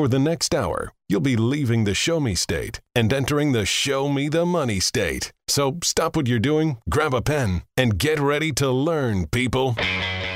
For the next hour, you'll be leaving the show me state and entering the show me the money state. So stop what you're doing, grab a pen, and get ready to learn, people.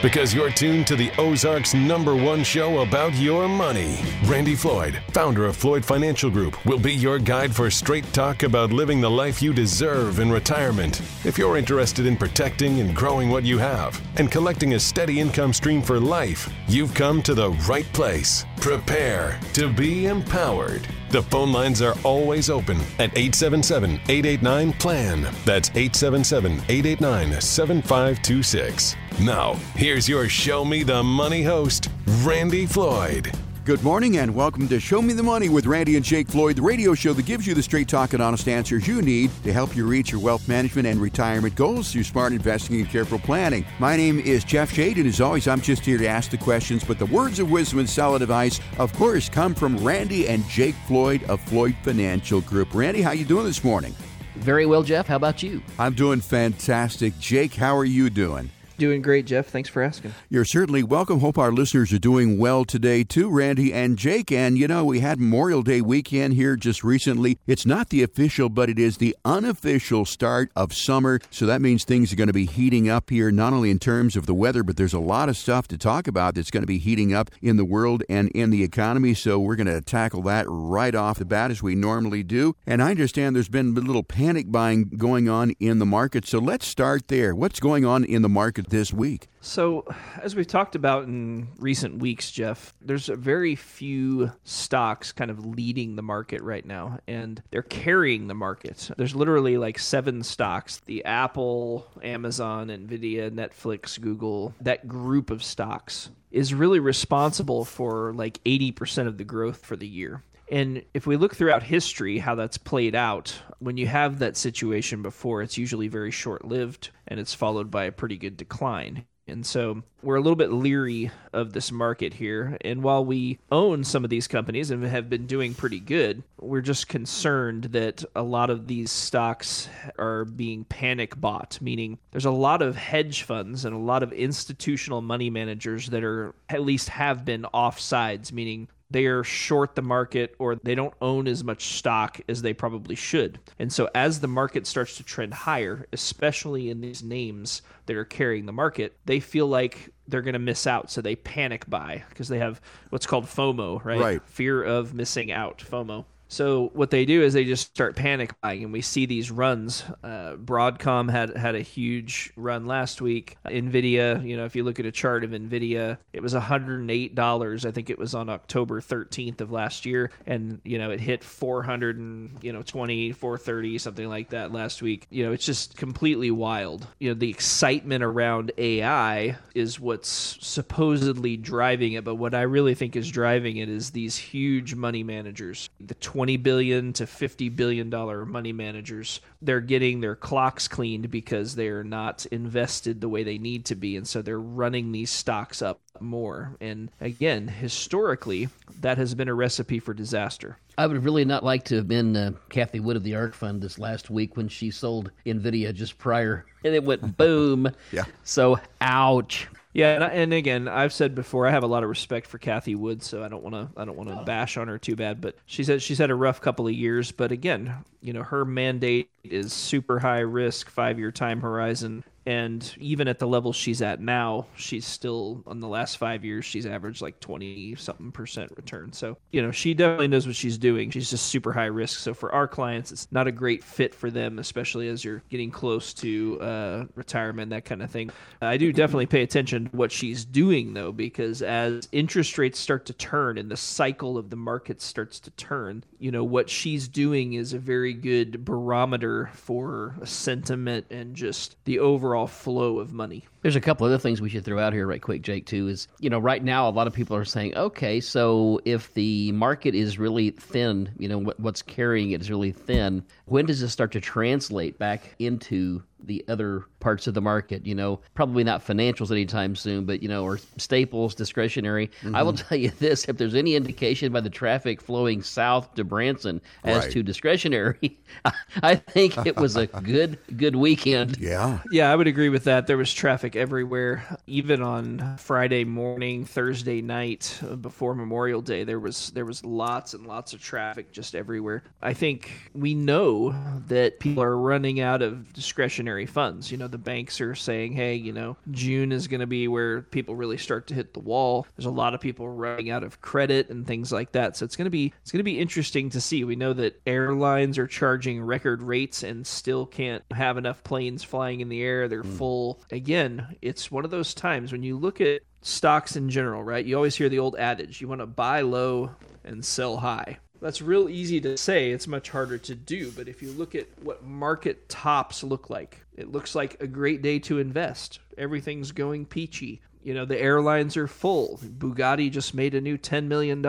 Because you're tuned to the Ozarks number one show about your money. Randy Floyd, founder of Floyd Financial Group, will be your guide for straight talk about living the life you deserve in retirement. If you're interested in protecting and growing what you have and collecting a steady income stream for life, you've come to the right place. Prepare to be empowered. The phone lines are always open at 877 889 PLAN. That's 877 889 7526. Now, here's your Show Me the Money host, Randy Floyd. Good morning and welcome to Show Me the Money with Randy and Jake Floyd, the radio show that gives you the straight talk and honest answers you need to help you reach your wealth management and retirement goals through smart investing and careful planning. My name is Jeff Shade, and as always, I'm just here to ask the questions, but the words of wisdom and solid advice, of course, come from Randy and Jake Floyd of Floyd Financial Group. Randy, how are you doing this morning? Very well, Jeff. How about you? I'm doing fantastic. Jake, how are you doing? Doing great, Jeff. Thanks for asking. You're certainly welcome. Hope our listeners are doing well today, too, Randy and Jake. And, you know, we had Memorial Day weekend here just recently. It's not the official, but it is the unofficial start of summer. So that means things are going to be heating up here, not only in terms of the weather, but there's a lot of stuff to talk about that's going to be heating up in the world and in the economy. So we're going to tackle that right off the bat as we normally do. And I understand there's been a little panic buying going on in the market. So let's start there. What's going on in the market this week? So, as we've talked about in recent weeks, Jeff, there's very few stocks kind of leading the market right now, and they're carrying the market. There's literally like seven stocks the Apple, Amazon, Nvidia, Netflix, Google, that group of stocks is really responsible for like 80% of the growth for the year. And if we look throughout history, how that's played out, when you have that situation before, it's usually very short lived and it's followed by a pretty good decline. And so we're a little bit leery of this market here. And while we own some of these companies and have been doing pretty good, we're just concerned that a lot of these stocks are being panic bought, meaning there's a lot of hedge funds and a lot of institutional money managers that are at least have been off sides, meaning they are short the market or they don't own as much stock as they probably should. And so as the market starts to trend higher, especially in these names that are carrying the market, they feel like they're going to miss out. So they panic buy because they have what's called FOMO, right? Right. Fear of missing out, FOMO. So what they do is they just start panic buying, and we see these runs. Uh, Broadcom had had a huge run last week. Nvidia, you know, if you look at a chart of Nvidia, it was 108 dollars. I think it was on October 13th of last year, and you know it hit 400 and you know 20, 430, something like that last week. You know, it's just completely wild. You know, the excitement around AI is what's supposedly driving it, but what I really think is driving it is these huge money managers, the 20 billion to 50 billion dollar money managers they're getting their clocks cleaned because they're not invested the way they need to be and so they're running these stocks up more and again historically that has been a recipe for disaster I would really not like to have been uh, Cathie Wood of the Ark Fund this last week when she sold Nvidia just prior, and it went boom. Yeah. So, ouch. Yeah, and, I, and again, I've said before, I have a lot of respect for Cathie Wood, so I don't want to I don't want to oh. bash on her too bad. But she said she's had a rough couple of years. But again, you know, her mandate is super high risk, five year time horizon, and even at the level she's at now, she's still on the last five years she's averaged like twenty something percent return. So you know, she definitely knows what she's doing. She's just super high risk. So for our clients, it's not a great fit for them, especially as you're getting close to uh, retirement, that kind of thing. I do definitely pay attention to what she's doing though, because as interest rates start to turn and the cycle of the market starts to turn, you know, what she's doing is a very good barometer for sentiment and just the overall flow of money. There's a couple other things we should throw out here right quick, Jake, too. Is, you know, right now a lot of people are saying, okay, so if the market is really thin, you know, what, what's carrying it is really thin, when does this start to translate back into the other parts of the market. You know, probably not financials anytime soon, but you know, or staples, discretionary. Mm-hmm. I will mm-hmm. tell you this: if there's any indication by the traffic flowing south to Branson as right. to discretionary, I think it was a good good weekend. Yeah, yeah, I would agree with that. There was traffic everywhere, even on Friday morning, Thursday night uh, before Memorial Day. There was there was lots and lots of traffic just everywhere. I think we know that people are running out of discretionary funds. You know, the banks are saying, hey, you know, June is going to be where people really start to hit the wall. There's a lot of people running out of credit and things like that. So it's going to be it's going to be interesting to see. We know that airlines are charging record rates and still can't have enough planes flying in the air. They're mm. full. Again, it's one of those times when you look at stocks in general, right? You always hear the old adage, you want to buy low and sell high that's real easy to say. It's much harder to do. But if you look at what market tops look like, it looks like a great day to invest. Everything's going peachy. You know, the airlines are full. Bugatti just made a new $10 million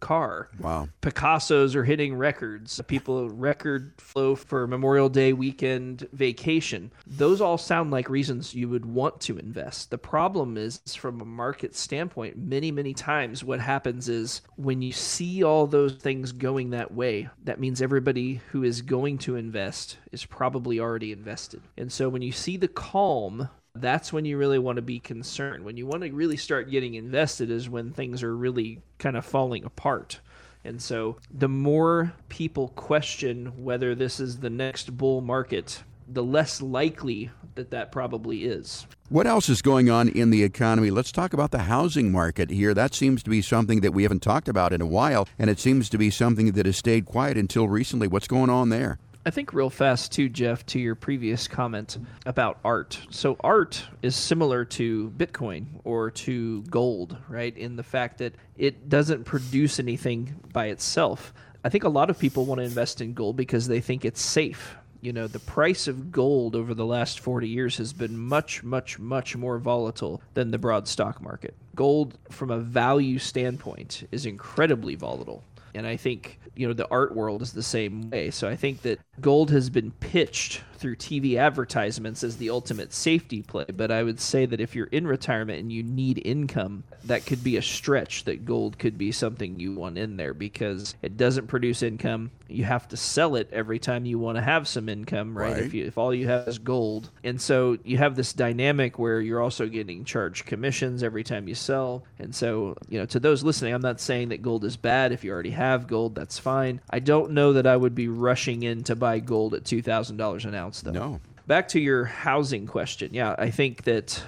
car. Wow. Picasso's are hitting records. People, record flow for Memorial Day weekend vacation. Those all sound like reasons you would want to invest. The problem is, from a market standpoint, many, many times what happens is when you see all those things going that way, that means everybody who is going to invest is probably already invested. And so when you see the calm that's when you really want to be concerned. When you want to really start getting invested is when things are really kind of falling apart. And so the more people question whether this is the next bull market, the less likely that that probably is. What else is going on in the economy? Let's talk about the housing market here. That seems to be something that we haven't talked about in a while, and it seems to be something that has stayed quiet until recently. What's going on there? I think real fast too, Jeff, to your previous comment about art. So art is similar to Bitcoin or to gold, right? In the fact that it doesn't produce anything by itself. I think a lot of people want to invest in gold because they think it's safe. You know, the price of gold over the last 40 years has been much, much, much more volatile than the broad stock market. Gold, from a value standpoint, is incredibly volatile. And I think, you know, the art world is the same way. So I think that gold has been pitched through TV advertisements as the ultimate safety play. But I would say that if you're in retirement and you need income, that could be a stretch that gold could be something you want in there because it doesn't produce income. You have to sell it every time you want to have some income, right? right. If, you, if all you have is gold. And so you have this dynamic where you're also getting charged commissions every time you sell. And so, you know, to those listening, I'm not saying that gold is bad. If you already have gold, that's fine. I don't know that I would be rushing in to buy gold at $2,000 an ounce though. No. Back to your housing question. Yeah, I think that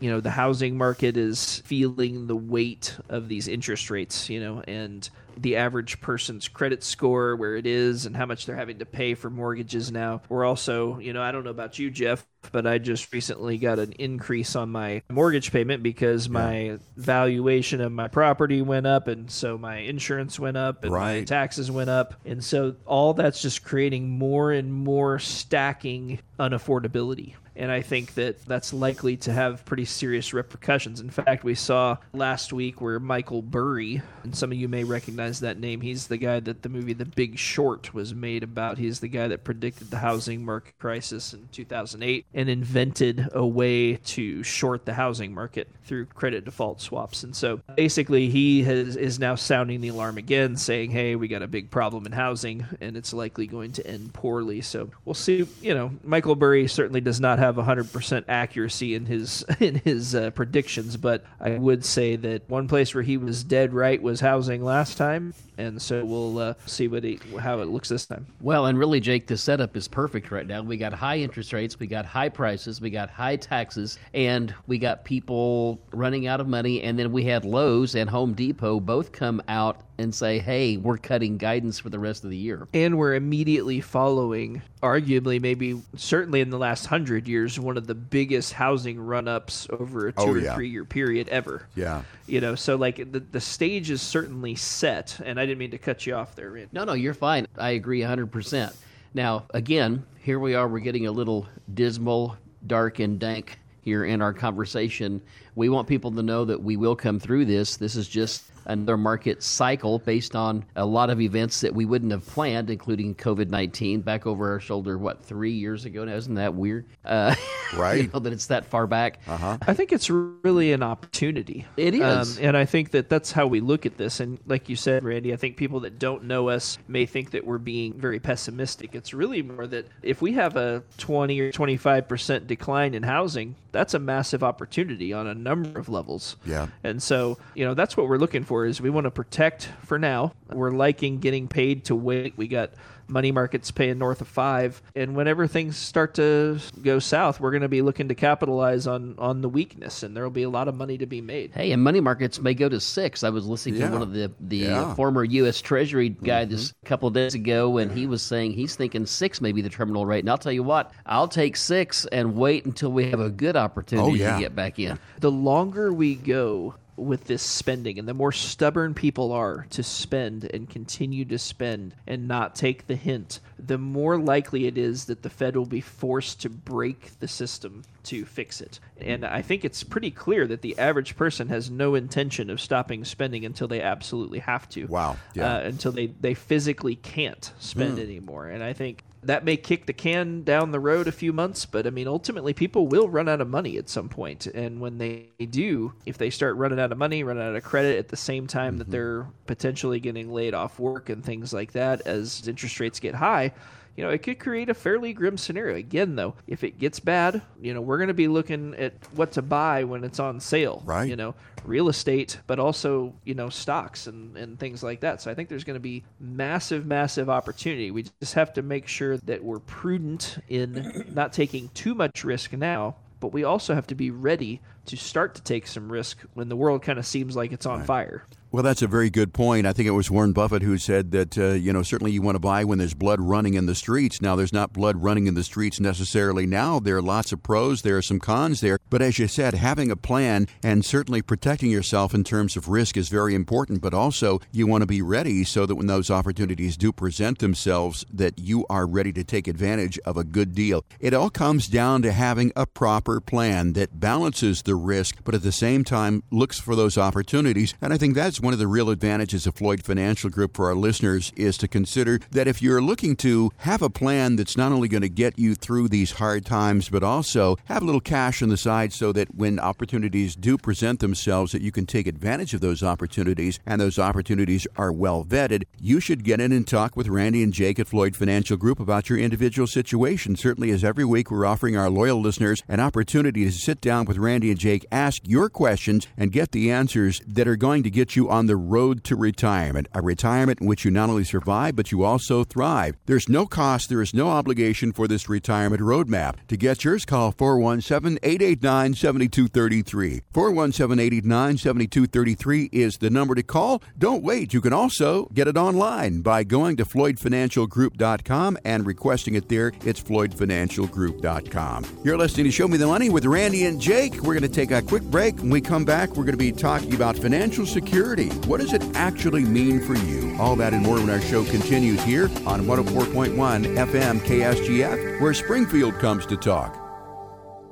you know the housing market is feeling the weight of these interest rates you know and the average person's credit score where it is and how much they're having to pay for mortgages now we're also you know i don't know about you jeff but I just recently got an increase on my mortgage payment because my valuation of my property went up, and so my insurance went up, and right. my taxes went up, and so all that's just creating more and more stacking unaffordability. And I think that that's likely to have pretty serious repercussions. In fact, we saw last week where Michael Burry, and some of you may recognize that name, he's the guy that the movie The Big Short was made about. He's the guy that predicted the housing market crisis in 2008 and invented a way to short the housing market through credit default swaps. And so basically, he has, is now sounding the alarm again, saying, hey, we got a big problem in housing and it's likely going to end poorly. So we'll see. You know, Michael Burry certainly does not have 100% accuracy in his, in his uh, predictions, but I would say that one place where he was dead right was housing last time and so we'll uh, see what he, how it looks this time. Well, and really, Jake, the setup is perfect right now. We got high interest rates, we got high prices, we got high taxes, and we got people running out of money. And then we had Lowe's and Home Depot both come out and say, "Hey, we're cutting guidance for the rest of the year," and we're immediately following, arguably, maybe certainly in the last hundred years, one of the biggest housing run-ups over a two oh, yeah. or three-year period ever. Yeah, you know, so like the the stage is certainly set, and I didn't mean to cut you off there. Randy. No, no, you're fine. I agree 100%. Now, again, here we are. We're getting a little dismal, dark, and dank here in our conversation. We want people to know that we will come through this. This is just another market cycle based on a lot of events that we wouldn't have planned, including COVID 19 back over our shoulder, what, three years ago now? Isn't that weird? Uh, right. you know, that it's that far back. Uh-huh. I think it's really an opportunity. It is. Um, and I think that that's how we look at this. And like you said, Randy, I think people that don't know us may think that we're being very pessimistic. It's really more that if we have a 20 or 25% decline in housing, that's a massive opportunity on a number of levels. Yeah. And so, you know, that's what we're looking for is we want to protect for now. We're liking getting paid to wait. We got money markets paying north of five. And whenever things start to go south, we're going to be looking to capitalize on on the weakness, and there will be a lot of money to be made. Hey, and money markets may go to six. I was listening Yeah. to one of the the Yeah. former U.S. Treasury guy mm-hmm. this couple of days ago, and he was saying he's thinking six may be the terminal rate. And I'll tell you what, I'll take six and wait until we have a good opportunity Oh, yeah. to get back in. the longer we go with this spending and the more stubborn people are to spend and continue to spend and not take the hint, the more likely it is that the Fed will be forced to break the system to fix it. And I think it's pretty clear that the average person has no intention of stopping spending until they absolutely have to. Wow. Yeah. Uh, until they, they physically can't spend anymore. And I think that may kick the can down the road a few months, but I mean, ultimately, people will run out of money at some point. And when they do, if they start running out of money, running out of credit at the same time that mm-hmm. they're potentially getting laid off work and things like that, as interest rates get high, you know, it could create a fairly grim scenario. Again, though, if it gets bad, you know, we're going to be looking at what to buy when it's on sale. Right. You know, real estate, but also, you know, stocks and, and things like that. So I think there's going to be massive, massive opportunity. We just have to make sure that we're prudent in not taking too much risk now, but we also have to be ready to start to take some risk when the world kind of seems like it's on fire. Well, that's a very good point. I think it was Warren Buffett who said that, uh, you know, certainly you want to buy when there's blood running in the streets. Now, there's not blood running in the streets necessarily now. There are lots of pros, there are some cons there. But as you said, having a plan and certainly protecting yourself in terms of risk is very important. But also, you want to be ready so that when those opportunities do present themselves, that you are ready to take advantage of a good deal. It all comes down to having a proper plan that balances the risk, but at the same time looks for those opportunities. And I think that's one of the real advantages of Floyd Financial Group for our listeners is to consider that if you're looking to have a plan that's not only going to get you through these hard times, but also have a little cash on the side so that when opportunities do present themselves, that you can take advantage of those opportunities and those opportunities are well vetted, you should get in and talk with Randy and Jake at Floyd Financial Group about your individual situation. Certainly, as every week we're offering our loyal listeners an opportunity to sit down with Randy and Jake, ask your questions, and get the answers that are going to get you on the road to retirement. A retirement in which you not only survive, but you also thrive. There's no cost, there is no obligation for this retirement roadmap. To get yours, call 417 889 7233. 417 889 7233 is the number to call. Don't wait. You can also get it online by going to FloydFinancialGroup.com and requesting it there. It's FloydFinancialGroup.com. You're listening to Show Me the Money with Randy and Jake. We're going to take a quick break. When we come back, we're going to be talking about financial security. What does it actually mean for you? All that and more when our show continues here on 104.1 FM KSGF, where Springfield comes to talk.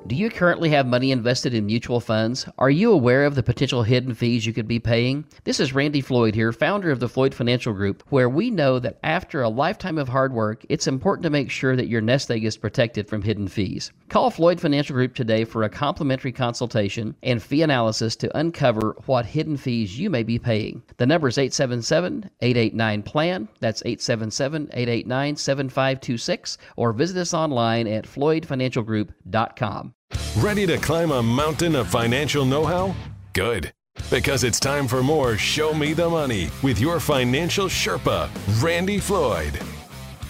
Do you currently have money invested in mutual funds? Are you aware of the potential hidden fees you could be paying? This is Randy Floyd here, founder of the Floyd Financial Group, where we know that after a lifetime of hard work, it's important to make sure that your nest egg is protected from hidden fees. Call Floyd Financial Group today for a complimentary consultation and fee analysis to uncover what hidden fees you may be paying. The number is 877 889 PLAN. That's 877 889 7526. Or visit us online at floydfinancialgroup.com. Ready to climb a mountain of financial know how? Good. Because it's time for more Show Me the Money with your financial Sherpa, Randy Floyd.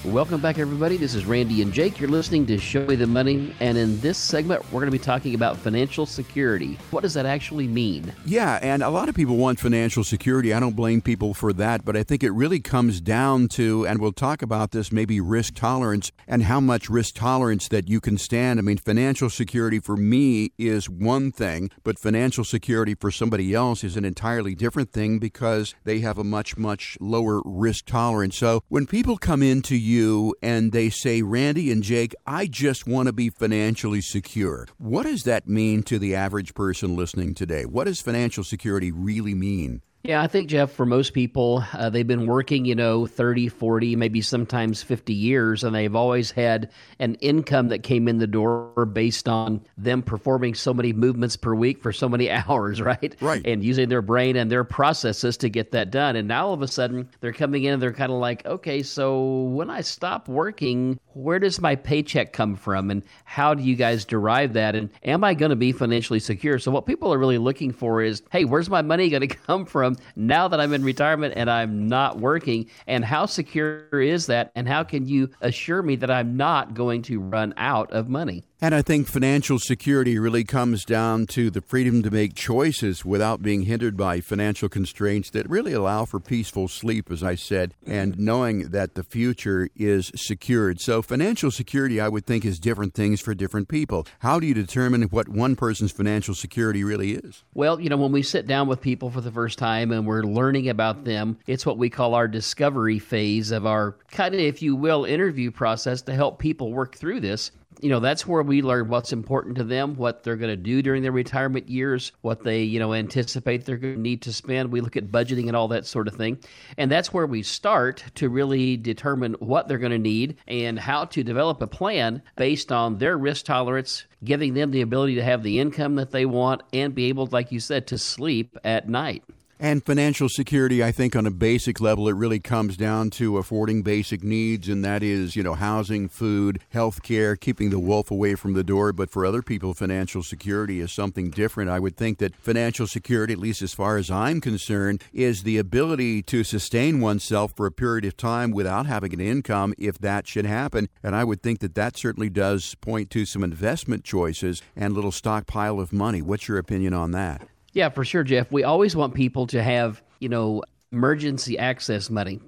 Welcome back, everybody. This is Randy and Jake. You're listening to Show Me the Money. And in this segment, we're going to be talking about financial security. What does that actually mean? Yeah, and a lot of people want financial security. I don't blame people for that, but I think it really comes down to, and we'll talk about this, maybe risk tolerance and how much risk tolerance that you can stand. I mean, financial security for me is one thing, but financial security for somebody else is an entirely different thing because they have a much, much lower risk tolerance. So when people come into you and they say, Randy and Jake, I just want to be financially secure, what does that mean to the average person listening today? What does financial security really mean? Yeah, I think, Jeff, for most people, uh, they've been working, you know, 30, 40, maybe sometimes 50 years, and they've always had an income that came in the door based on them performing so many movements per week for so many hours, right? Right. And using their brain and their processes to get that done. And now all of a sudden, they're coming in and they're kind of like, okay, so when I stop working, where does my paycheck come from? And how do you guys derive that? And am I going to be financially secure? So, what people are really looking for is, hey, where's my money going to come from? Now that I'm in retirement and I'm not working? And how secure is that? And how can you assure me that I'm not going to run out of money? And I think financial security really comes down to the freedom to make choices without being hindered by financial constraints that really allow for peaceful sleep, as I said, and knowing that the future is secured. So, financial security, I would think, is different things for different people. How do you determine what one person's financial security really is? Well, you know, when we sit down with people for the first time and we're learning about them, it's what we call our discovery phase of our kind of, if you will, interview process to help people work through this you know that's where we learn what's important to them what they're going to do during their retirement years what they you know anticipate they're going to need to spend. We look at budgeting and all that sort of thing. And that's where we start to really determine what they're going to need and how to develop a plan based on their risk tolerance giving them the ability to have the income that they want and be able like you said to sleep at night and financial security, I think, on a basic level, it really comes down to affording basic needs, and that is, you know, housing, food, health care, keeping the wolf away from the door. But for other people, financial security is something different. I would think that financial security, at least as far as I'm concerned, is the ability to sustain oneself for a period of time without having an income if that should happen. And I would think that that certainly does point to some investment choices and a little stockpile of money. What's your opinion on that? Yeah, for sure, Jeff. We always want people to have, you know, emergency access money.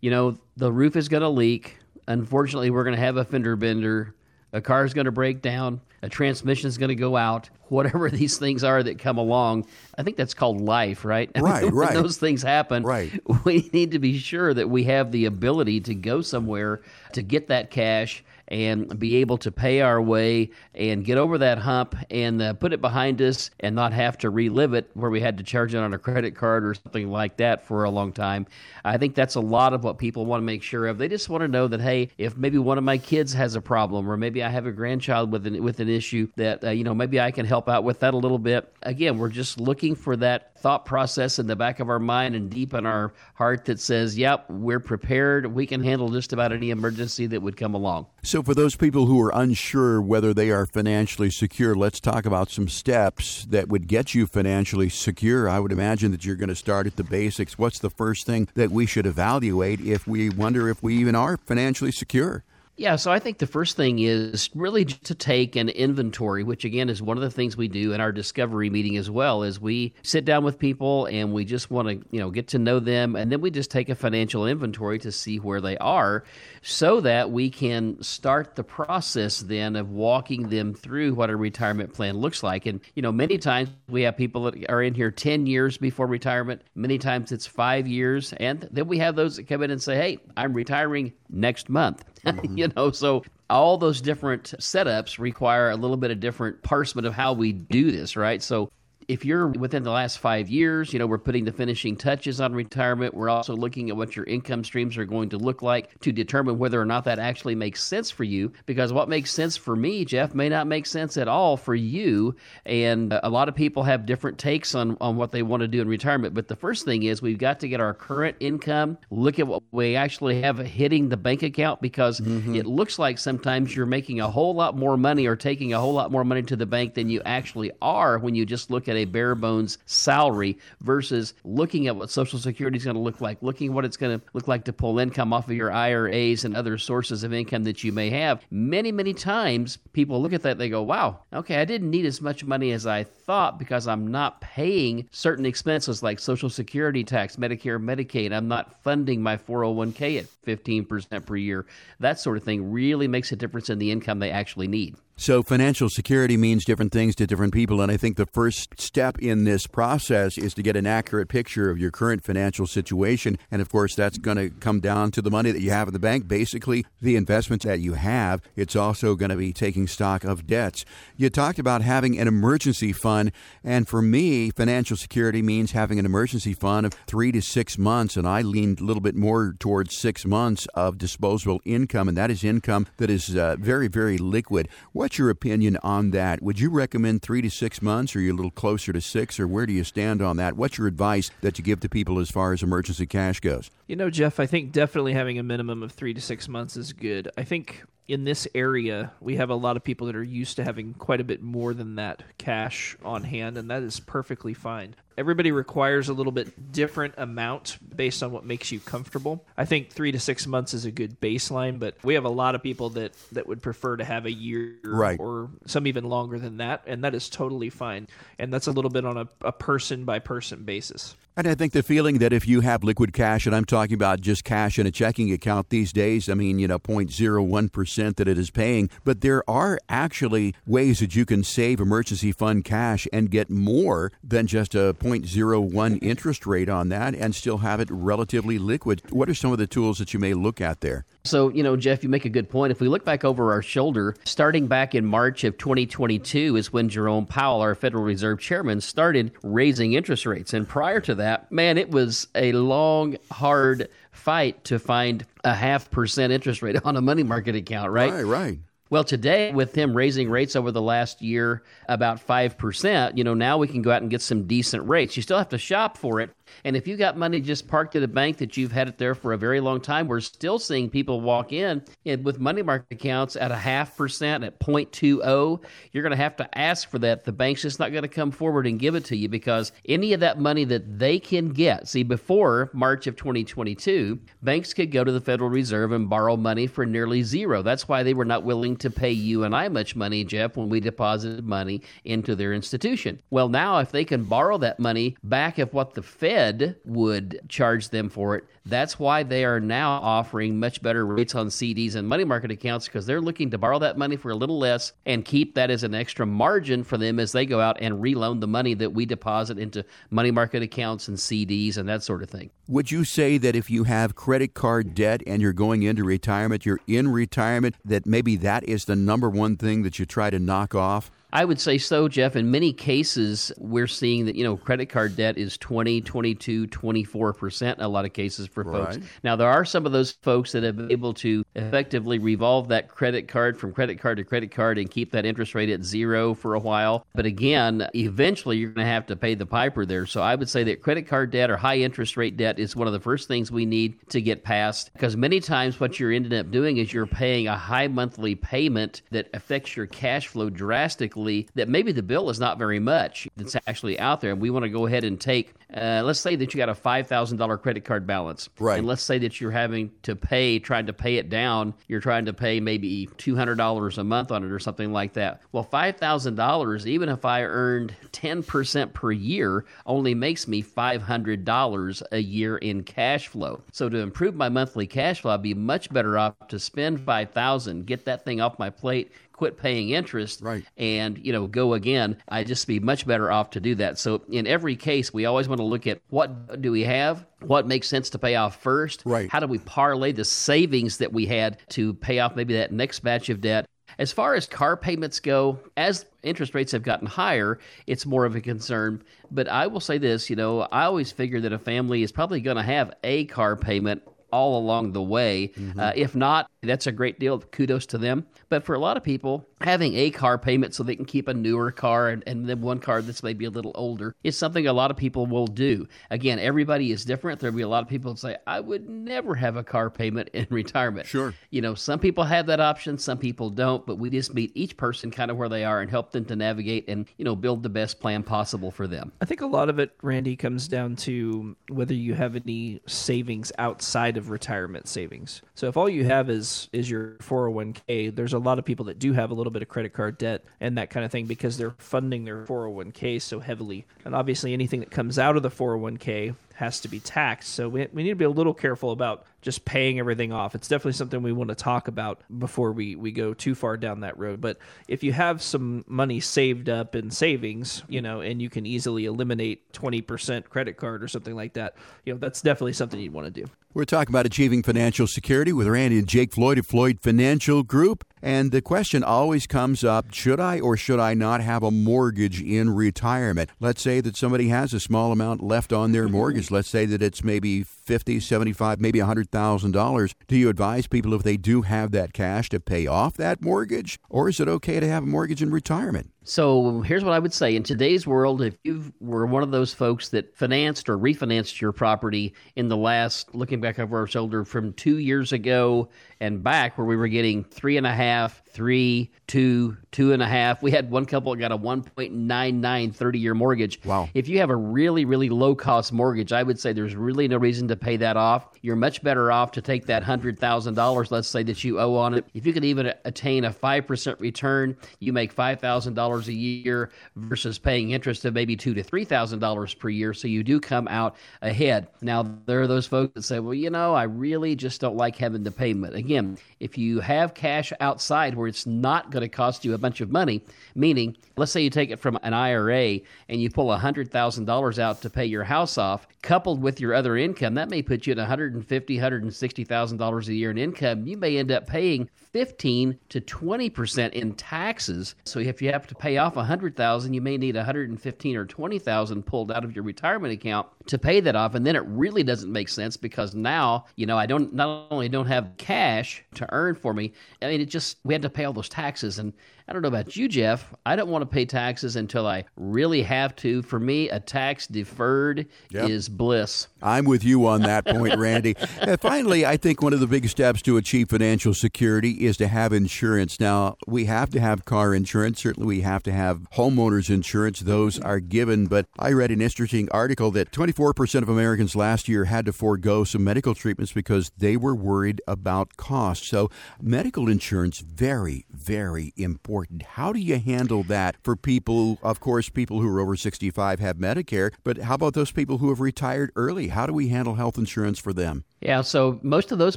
You know, the roof is going to leak. Unfortunately, we're going to have a fender bender. A car is going to break down. A transmission is going to go out. Whatever these things are that come along, I think that's called life, right? Right, when right. those things happen, right. we need to be sure that we have the ability to go somewhere to get that cash and be able to pay our way and get over that hump and uh, put it behind us and not have to relive it where we had to charge it on a credit card or something like that for a long time. I think that's a lot of what people want to make sure of. They just want to know that hey, if maybe one of my kids has a problem or maybe I have a grandchild with an with an issue that uh, you know maybe I can help out with that a little bit. Again, we're just looking for that thought process in the back of our mind and deep in our heart that says, "Yep, we're prepared. We can handle just about any emergency that would come along." So, for those people who are unsure whether they are financially secure, let's talk about some steps that would get you financially secure. I would imagine that you're going to start at the basics. What's the first thing that we should evaluate if we wonder if we even are financially secure? Yeah, so I think the first thing is really to take an inventory, which again is one of the things we do in our discovery meeting as well. Is we sit down with people and we just want to you know get to know them, and then we just take a financial inventory to see where they are, so that we can start the process then of walking them through what a retirement plan looks like. And you know, many times we have people that are in here ten years before retirement. Many times it's five years, and then we have those that come in and say, "Hey, I'm retiring next month." Mm-hmm. you know, so all those different setups require a little bit of different parsement of how we do this, right? So if you're within the last five years, you know, we're putting the finishing touches on retirement. We're also looking at what your income streams are going to look like to determine whether or not that actually makes sense for you. Because what makes sense for me, Jeff, may not make sense at all for you. And a lot of people have different takes on, on what they want to do in retirement. But the first thing is we've got to get our current income, look at what we actually have hitting the bank account because mm-hmm. it looks like sometimes you're making a whole lot more money or taking a whole lot more money to the bank than you actually are when you just look at a bare bones salary versus looking at what Social Security is going to look like, looking at what it's going to look like to pull income off of your IRAs and other sources of income that you may have. Many, many times people look at that, they go, wow, okay, I didn't need as much money as I thought because I'm not paying certain expenses like Social Security tax, Medicare, Medicaid. I'm not funding my 401k at 15% per year. That sort of thing really makes a difference in the income they actually need. So, financial security means different things to different people. And I think the first step in this process is to get an accurate picture of your current financial situation. And of course, that's going to come down to the money that you have in the bank, basically, the investments that you have. It's also going to be taking stock of debts. You talked about having an emergency fund. And for me, financial security means having an emergency fund of three to six months. And I leaned a little bit more towards six months of disposable income. And that is income that is uh, very, very liquid. What What's your opinion on that? Would you recommend three to six months? Or you're you a little closer to six? Or where do you stand on that? What's your advice that you give to people as far as emergency cash goes? You know, Jeff, I think definitely having a minimum of three to six months is good. I think in this area, we have a lot of people that are used to having quite a bit more than that cash on hand, and that is perfectly fine. Everybody requires a little bit different amount based on what makes you comfortable. I think three to six months is a good baseline, but we have a lot of people that, that would prefer to have a year right. or some even longer than that, and that is totally fine. And that's a little bit on a, a person by person basis. And I think the feeling that if you have liquid cash, and I'm talking about just cash in a checking account these days, I mean, you know, 0.01% that it is paying, but there are actually ways that you can save emergency fund cash and get more than just a 0.01 interest rate on that and still have it relatively liquid. What are some of the tools that you may look at there? So, you know, Jeff, you make a good point. If we look back over our shoulder, starting back in March of 2022 is when Jerome Powell, our Federal Reserve Chairman, started raising interest rates. And prior to that, man, it was a long, hard fight to find a half percent interest rate on a money market account, right? Right, right. Well, today, with him raising rates over the last year about 5%, you know, now we can go out and get some decent rates. You still have to shop for it, and if you got money just parked at a bank that you've had it there for a very long time, we're still seeing people walk in and with money market accounts at a half percent at 0.20. You're going to have to ask for that. The bank's just not going to come forward and give it to you because any of that money that they can get, see, before March of 2022, banks could go to the Federal Reserve and borrow money for nearly zero. That's why they were not willing to pay you and I much money, Jeff, when we deposited money into their institution. Well, now if they can borrow that money back at what the Fed Fed would charge them for it. That's why they are now offering much better rates on CDs and money market accounts because they're looking to borrow that money for a little less and keep that as an extra margin for them as they go out and reloan the money that we deposit into money market accounts and CDs and that sort of thing. Would you say that if you have credit card debt and you're going into retirement, you're in retirement, that maybe that is the number one thing that you try to knock off? I would say so, Jeff. In many cases, we're seeing that, you know, credit card debt is 20, 22, 24% in a lot of cases for folks. Right. Now, there are some of those folks that have been able to effectively revolve that credit card from credit card to credit card and keep that interest rate at zero for a while. But again, eventually you're going to have to pay the piper there. So I would say that credit card debt or high interest rate debt is one of the first things we need to get past because many times what you're ending up doing is you're paying a high monthly payment that affects your cash flow drastically that maybe the bill is not very much that's actually out there. And we want to go ahead and take, uh, let's say that you got a $5,000 credit card balance. Right. And let's say that you're having to pay, trying to pay it down, you're trying to pay maybe $200 a month on it or something like that. Well, $5,000, even if I earned 10% per year, only makes me $500 a year in cash flow. So to improve my monthly cash flow, I'd be much better off to spend 5000 get that thing off my plate, quit paying interest right. and you know go again i'd just be much better off to do that so in every case we always want to look at what do we have what makes sense to pay off first right how do we parlay the savings that we had to pay off maybe that next batch of debt as far as car payments go, as interest rates have gotten higher, it's more of a concern. But I will say this you know, I always figure that a family is probably going to have a car payment all along the way. Mm-hmm. Uh, if not, that's a great deal. Kudos to them. But for a lot of people, having a car payment so they can keep a newer car and, and then one car that's maybe a little older is something a lot of people will do. Again, everybody is different. There'll be a lot of people that say, I would never have a car payment in retirement. Sure. You know, some people have that option, some people don't, but we just meet each person kind of where they are and help them to navigate and, you know, build the best plan possible for them. I think a lot of it, Randy, comes down to whether you have any savings outside of retirement savings. So if all you have is is your 401k, there's a lot of people that do have a little bit of credit card debt and that kind of thing because they're funding their 401k so heavily. And obviously, anything that comes out of the 401k has to be taxed. So we, we need to be a little careful about just paying everything off. It's definitely something we want to talk about before we, we go too far down that road. But if you have some money saved up in savings, you know, and you can easily eliminate 20% credit card or something like that, you know, that's definitely something you'd want to do. We're talking about achieving financial security with Randy and Jake Floyd of Floyd Financial Group. And the question always comes up should I or should I not have a mortgage in retirement? Let's say that somebody has a small amount left on their mortgage. Let's say that it's maybe 50, 75, maybe $100,000. Do you advise people if they do have that cash to pay off that mortgage? Or is it okay to have a mortgage in retirement? So here's what I would say. In today's world, if you were one of those folks that financed or refinanced your property in the last, looking back over our shoulder from two years ago and back, where we were getting three and a half, three, two, two and a half. We had one couple that got a 1.99 30 year mortgage. Wow. If you have a really, really low cost mortgage, I would say there's really no reason to pay that off. You're much better off to take that $100,000, let's say, that you owe on it. If you could even attain a 5% return, you make $5,000 a year versus paying interest of maybe two to $3,000 per year. So you do come out ahead. Now, there are those folks that say, well, you know, I really just don't like having the payment. Again, if you have cash outside where it's not going to cost you a bunch of money, meaning, let's say you take it from an IRA and you pull $100,000 out to pay your house off, coupled with your other income, that may put you at $150,000, $160,000 a year in income. You may end up paying 15 to 20% in taxes. So if you have to pay off 100,000, you may need 115 or 20,000 pulled out of your retirement account to pay that off and then it really doesn't make sense because now, you know, I don't not only don't have cash to earn for me, I mean it just we had to pay all those taxes and I don't know about you, Jeff. I don't want to pay taxes until I really have to. For me, a tax deferred yep. is bliss. I'm with you on that point, Randy. and finally, I think one of the big steps to achieve financial security is to have insurance. Now, we have to have car insurance. Certainly, we have to have homeowners insurance. Those are given. But I read an interesting article that 24% of Americans last year had to forego some medical treatments because they were worried about costs. So, medical insurance, very, very important important. How do you handle that for people? Of course, people who are over 65 have Medicare, but how about those people who have retired early? How do we handle health insurance for them? Yeah, so most of those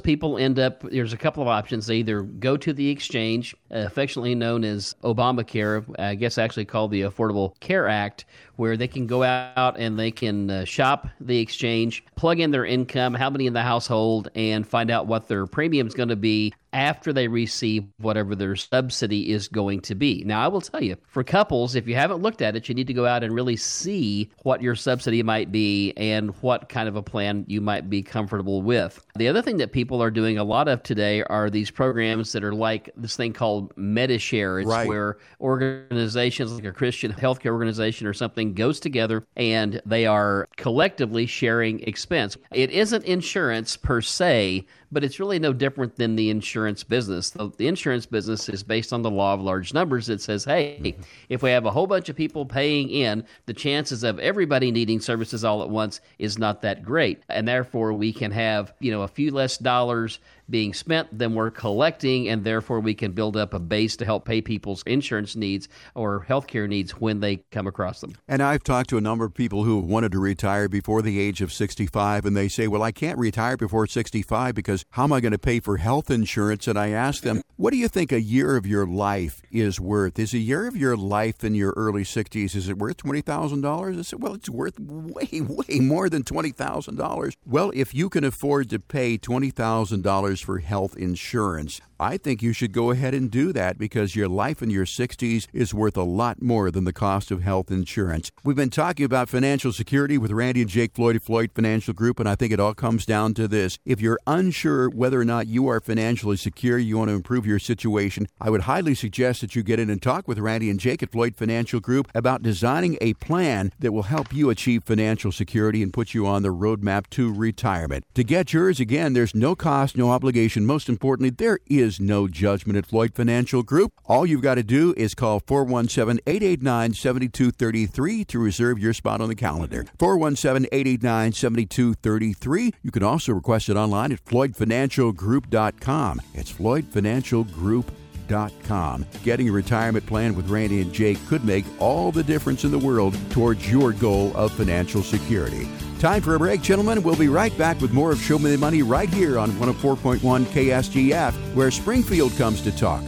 people end up, there's a couple of options. They either go to the exchange, affectionately known as Obamacare, I guess actually called the Affordable Care Act, where they can go out and they can uh, shop the exchange, plug in their income, how many in the household, and find out what their premium is going to be after they receive whatever their subsidy is going to be. Now, I will tell you, for couples, if you haven't looked at it, you need to go out and really see what your subsidy might be and what kind of a plan you might be comfortable with. The other thing that people are doing a lot of today are these programs that are like this thing called Medi-Share. It's right. where organizations like a Christian healthcare organization or something goes together and they are collectively sharing expense. It isn't insurance per se, but it's really no different than the insurance business. The, the, insurance business is based on the law of large numbers. It says, hey, mm-hmm. if we have a whole bunch of people paying in, the chances of everybody needing services all at once is not that great. And therefore, we can have, you know, a few less dollars being spent than we're collecting, and therefore we can build up a base to help pay people's insurance needs or healthcare needs when they come across them. And I've talked to a number of people who wanted to retire before the age of 65, and they say, Well, I can't retire before 65 because how am I going to pay for health insurance? And I ask them, What do you think a year of your life is worth? Is a year of your life in your early 60s, is it worth $20,000? I said, Well, it's worth way, way more than $20,000. Well, if you can afford to pay $20,000 for health insurance. I think you should go ahead and do that because your life in your 60s is worth a lot more than the cost of health insurance. We've been talking about financial security with Randy and Jake Floyd of Floyd Financial Group, and I think it all comes down to this. If you're unsure whether or not you are financially secure, you want to improve your situation, I would highly suggest that you get in and talk with Randy and Jake at Floyd Financial Group about designing a plan that will help you achieve financial security and put you on the roadmap to retirement. To get yours, again, there's no cost, no obligation. Most importantly, there is is no judgment at Floyd Financial Group. All you've got to do is call 417 889 7233 to reserve your spot on the calendar. 417 889 7233. You can also request it online at FloydFinancialGroup.com. It's FloydFinancialGroup.com. Getting a retirement plan with Randy and Jake could make all the difference in the world towards your goal of financial security. Time for a break, gentlemen. We'll be right back with more of Show Me the Money right here on 104.1 KSGF, where Springfield comes to talk.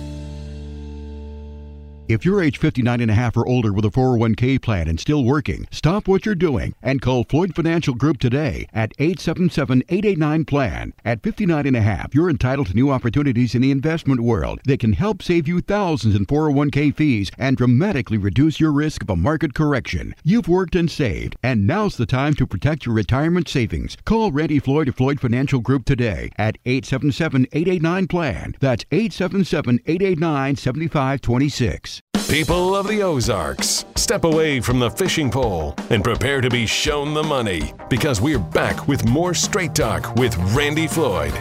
If you're age 59 and a half or older with a 401k plan and still working, stop what you're doing and call Floyd Financial Group today at 877-889-PLAN. At 59 and a half, you're entitled to new opportunities in the investment world that can help save you thousands in 401k fees and dramatically reduce your risk of a market correction. You've worked and saved, and now's the time to protect your retirement savings. Call Randy Floyd of Floyd Financial Group today at 877-889-PLAN. That's 877-889-7526. People of the Ozarks, step away from the fishing pole and prepare to be shown the money because we're back with more Straight Talk with Randy Floyd.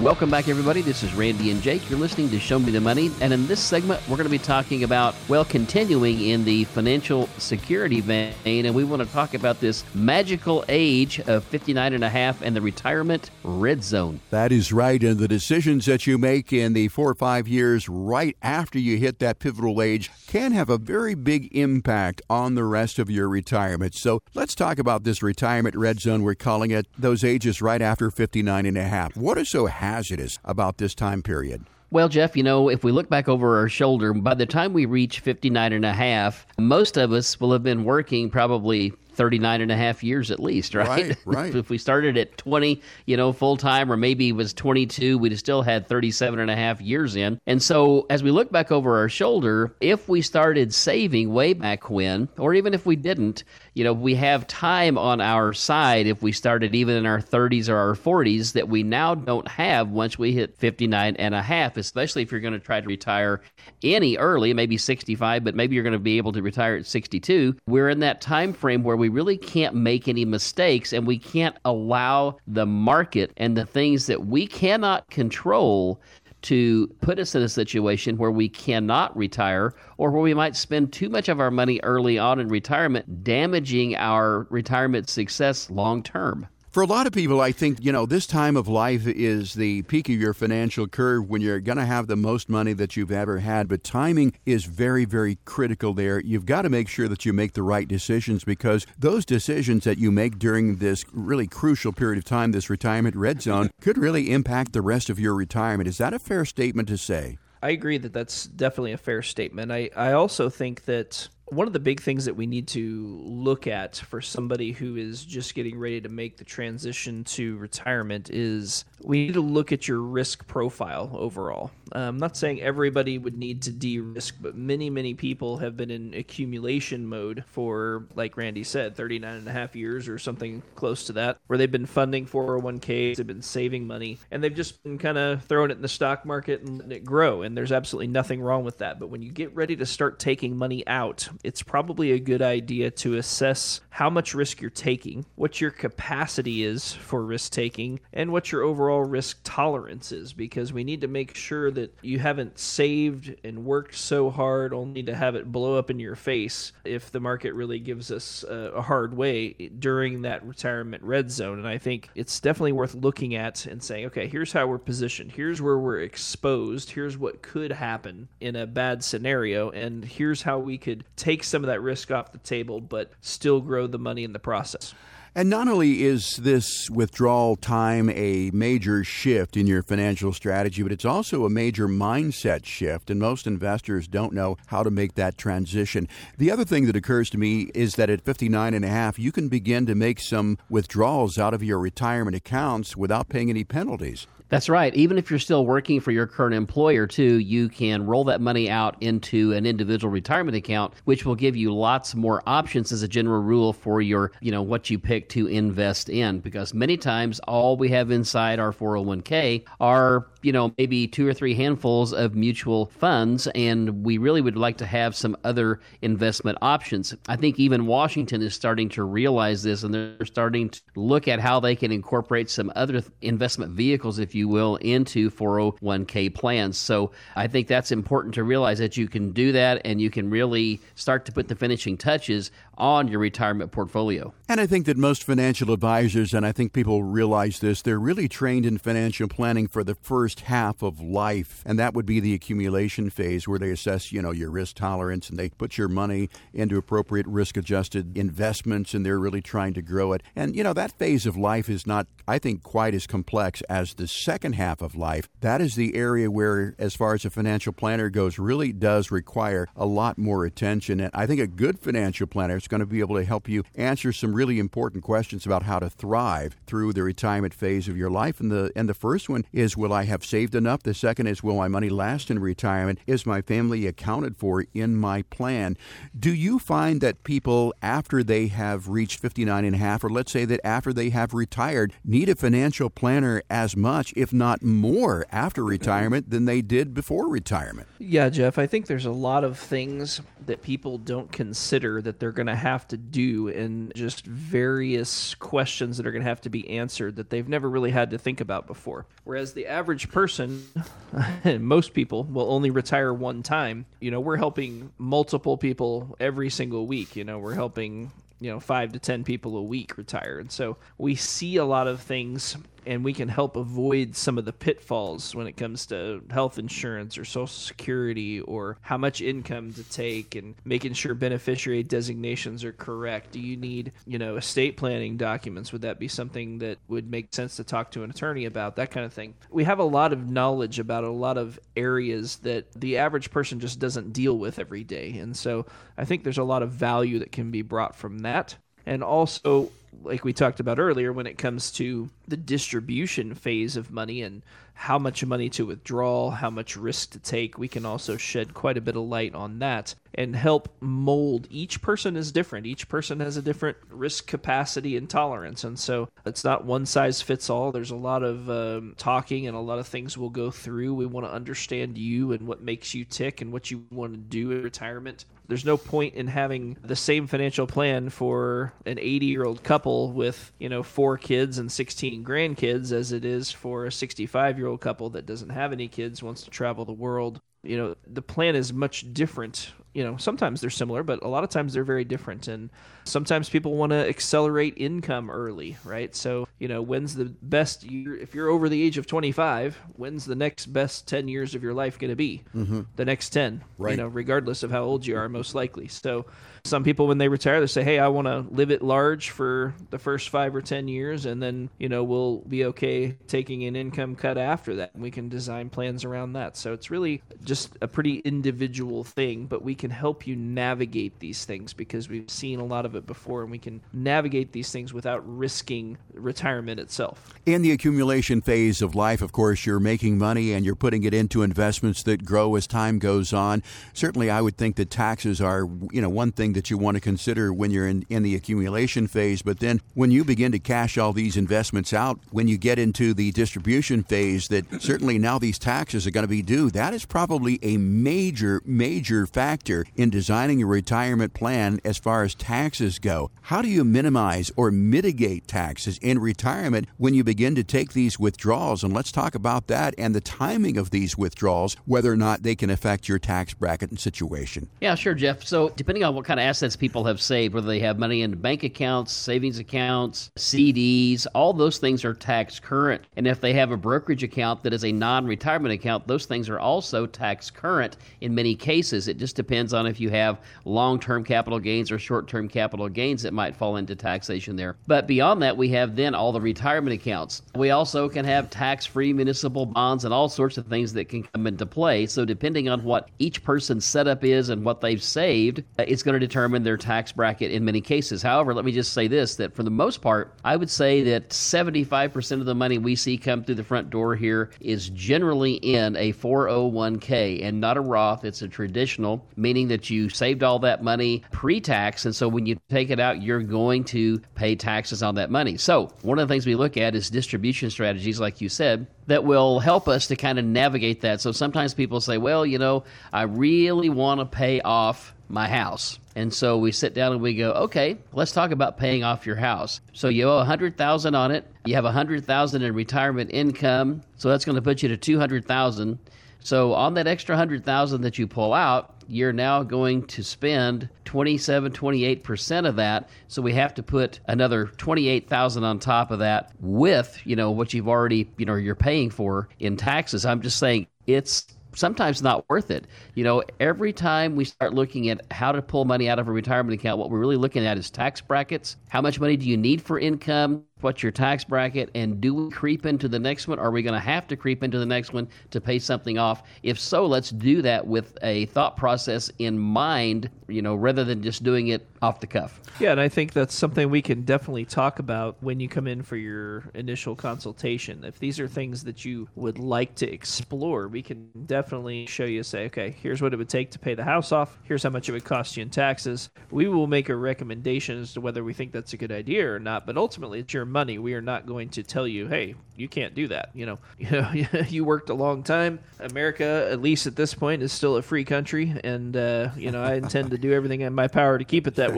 Welcome back, everybody. This is Randy and Jake. You're listening to Show Me the Money. And in this segment, we're going to be talking about, well, continuing in the financial security vein. And we want to talk about this magical age of 59 and a half and the retirement red zone. That is right. And the decisions that you make in the four or five years right after you hit that pivotal age can have a very big impact on the rest of your retirement. So let's talk about this retirement red zone. We're calling it those ages right after 59 and a half. What is so hazardous about this time period? Well, Jeff, you know, if we look back over our shoulder, by the time we reach 59 and a half, most of us will have been working probably 39 and a half years at least, right? Right, right. if we started at 20, you know, full time, or maybe it was 22, we'd still had 37 and a half years in. And so as we look back over our shoulder, if we started saving way back when, or even if we didn't, you know, we have time on our side if we started even in our 30s or our 40s that we now don't have once we hit 59 and a half, especially if you're going to try to retire any early, maybe 65, but maybe you're going to be able to retire at 62. We're in that time frame where we really can't make any mistakes and we can't allow the market and the things that we cannot control to put us in a situation where we cannot retire or where we might spend too much of our money early on in retirement, damaging our retirement success long term. For a lot of people, I think, you know, this time of life is the peak of your financial curve when you're going to have the most money that you've ever had. But timing is very, very critical there. You've got to make sure that you make the right decisions because those decisions that you make during this really crucial period of time, this retirement red zone, could really impact the rest of your retirement. Is that a fair statement to say? I agree that that's definitely a fair statement. I, I also think that one of the big things that we need to look at for somebody who is just getting ready to make the transition to retirement is we need to look at your risk profile overall. Um, I'm not saying everybody would need to de risk, but many, many people have been in accumulation mode for, like Randy said, 39 and a half years or something close to that, where they've been funding 401ks, they've been saving money, and they've just been kind of throwing it in the stock market and letting it grow. And there's absolutely nothing wrong with that. But when you get ready to start taking money out, it's probably a good idea to assess how much risk you're taking, what your capacity is for risk taking, and what your overall risk tolerance is, because we need to make sure that you haven't saved and worked so hard only to have it blow up in your face if the market really gives us a, hard way during that retirement red zone. And I think it's definitely worth looking at and saying, okay, here's how we're positioned, here's where we're exposed, here's what could happen in a bad scenario, and here's how we could take some of that risk off the table, but still grow the money in the process. And not only is this withdrawal time a major shift in your financial strategy, but it's also a major mindset shift. And most investors don't know how to make that transition. The other thing that occurs to me is that at 59 and a half, you can begin to make some withdrawals out of your retirement accounts without paying any penalties. That's right. Even if you're still working for your current employer, too, you can roll that money out into an individual retirement account, which will give you lots more options as a general rule for your, you know, what you pick to invest in. Because many times all we have inside our 401k are, you know, maybe two or three handfuls of mutual funds, and we really would like to have some other investment options. I think even Washington is starting to realize this, and they're starting to look at how they can incorporate some other investment vehicles, if you will, into 401k plans. So I think that's important to realize that you can do that and you can really start to put the finishing touches on your retirement portfolio. And I think that most financial advisors, and I think people realize this, they're really trained in financial planning for the first half of life, and that would be the accumulation phase where they assess, you know, your risk tolerance and they put your money into appropriate risk adjusted investments and they're really trying to grow it. And, you know, that phase of life is not, I think, quite as complex as the second half of life. That is the area where, as far as a financial planner goes, really does require a lot more attention. And I think a good financial planner is going to be able to help you answer some really important questions about how to thrive through the retirement phase of your life. And the and the first one is will I have saved enough? The second is will my money last in retirement? Is my family accounted for in my plan? Do you find that people after they have reached 59 and a half or let's say that after they have retired need a financial planner as much if not more after retirement than they did before retirement? Yeah, Jeff, I think there's a lot of things that people don't consider that they're going to have to do and just various questions that are going to have to be answered that they've never really had to think about before. Whereas the average person, and most people, will only retire one time. You know, we're helping multiple people every single week. You know, we're helping you know five to ten people a week retire and so we see a lot of things and we can help avoid some of the pitfalls when it comes to health insurance or social security or how much income to take and making sure beneficiary designations are correct. Do you need you know estate planning documents? Would that be something that would make sense to talk to an attorney about? That kind of thing. We have a lot of knowledge about a lot of areas that the average person just doesn't deal with every day. And so i think there's a lot of value that can be brought from that. And also like we talked about earlier when it comes to the distribution phase of money and how much money to withdraw, how much risk to take, we can also shed quite a bit of light on that and help mold. Each person is different. Each person has a different risk capacity and tolerance. And so it's not one size fits all. There's a lot of um, talking and a lot of things we'll go through. We want to understand you and what makes you tick and what you want to do in retirement. There's no point in having the same financial plan for an 80 year old couple with, you know, four kids and 16 grandkids as it is for a 65 year old couple that doesn't have any kids, wants to travel the world. You know, the plan is much different you know, sometimes they're similar, but a lot of times they're very different. And sometimes people want to accelerate income early, right? So, you know, when's the best year? If you're over the age of 25, when's the next best 10 years of your life going to be? Mm-hmm. The next 10, right. you know, regardless of how old you are, most likely. So, some people when they retire they say hey i want to live at large for the first five or ten years and then you know we'll be okay taking an income cut after that and we can design plans around that so it's really just a pretty individual thing but we can help you navigate these things because we've seen a lot of it before and we can navigate these things without risking retirement itself. In the accumulation phase of life of course you're making money and you're putting it into investments that grow as time goes on. Certainly i would think that taxes are you know one thing that you want to consider when you're in, in the accumulation phase. But then when you begin to cash all these investments out, when you get into the distribution phase, that certainly now these taxes are going to be due, that is probably a major, major factor in designing a retirement plan as far as taxes go. How do you minimize or mitigate taxes in retirement when you begin to take these withdrawals? And let's talk about that and the timing of these withdrawals, whether or not they can affect your tax bracket and situation. Yeah, sure, Jeff. So, depending on what kind of assets people have saved, whether they have money in bank accounts, savings accounts, CDs, all those things are tax current. And if they have a brokerage account that is a non retirement account, those things are also tax current in many cases. It just depends on if you have long term capital gains or short term capital gains that might fall into taxation there. But beyond that, we have then all the retirement accounts. We also can have tax free municipal bonds and all sorts of things that can come into play. So, depending on what each person's setup is and what they've saved, uh, it's going to determine their tax bracket in many cases. However, let me just say this that for the most part, I would say that 75% of the money we see come through the front door here is generally in a 401k and not a Roth. It's a traditional, meaning that you saved all that money pre tax. And so when you take it out, you're going to pay taxes on that money. So one of the things we look at is distribution strategies, like you said that will help us to kind of navigate that. So sometimes people say, well, you know, I really want to pay off my house. And so we sit down and we go, okay, let's talk about paying off your house. So you owe a hundred thousand on it. You have a hundred thousand in retirement income. So that's going to put you to two hundred thousand. So on that extra hundred thousand that you pull out, you're now going to spend 27 28% of that so we have to put another 28,000 on top of that with you know what you've already you know you're paying for in taxes i'm just saying it's sometimes not worth it. You know, every time we start looking at how to pull money out of a retirement account, what we're really looking at is tax brackets. How much money do you need for income? What's your tax bracket and do we creep into the next one? Are we going to have to creep into the next one to pay something off? If so let's do that with a thought process in mind you know rather than just doing it off the cuff yeah and i think that's something we can definitely talk about when you come in for your initial consultation if these are things that you would like to explore we can definitely show you say okay here's what it would take to pay the house off here's how much it would cost you in taxes we will make a recommendation as to whether we think that's a good idea or not but ultimately it's your money. We are not going to tell you, hey, you can't do that. You know, you know, you worked a long time. America, at least at this point, is still a free country, and uh, you know, I intend to do everything in my power to keep it that way.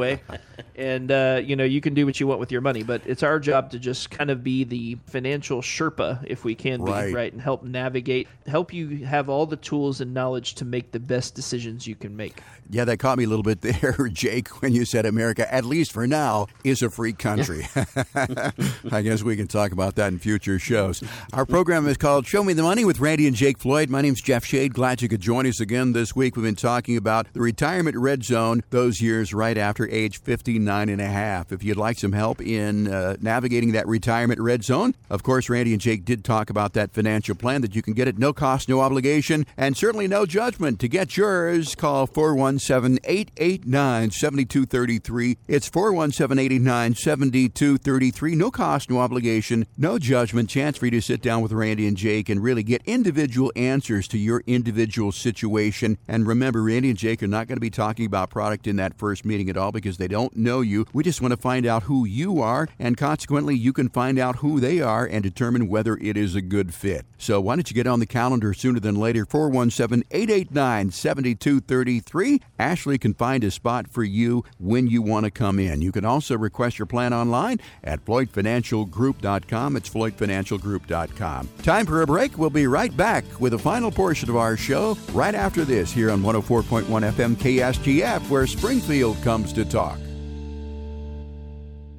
And uh, you know, you can do what you want with your money, but it's our job to just kind of be the financial Sherpa, if we can be, right, right and help navigate, help you have all the tools and knowledge to make the best decisions you can make. Yeah, that caught me a little bit there, Jake, when you said America, at least for now, is a free country. I guess we can talk about that in future shows. Our program is called Show Me the Money with Randy and Jake Floyd. My name's Jeff Shade. Glad you could join us again this week. We've been talking about the retirement red zone, those years right after age 59 and a half. If you'd like some help in uh, navigating that retirement red zone, of course, Randy and Jake did talk about that financial plan that you can get at no cost, no obligation, and certainly no judgment. To get yours, call 417 889 7233. It's 417 889 7233. No cost, no obligation, no judgment. Chance for you to sit down with Randy and Jake and really get individual answers to your individual situation. And remember, Randy and Jake are not going to be talking about product in that first meeting at all because they don't know you. We just want to find out who you are, and consequently, you can find out who they are and determine whether it is a good fit. So why don't you get on the calendar sooner than later? 417 889 7233. Ashley can find a spot for you when you want to come in. You can also request your plan online at FloydFinancialGroup.com. It's FloydFinancialGroup.com. Time for a break. We'll be right back with the final portion of our show right after this here on 104.1 FM KSGF, where Springfield comes to talk.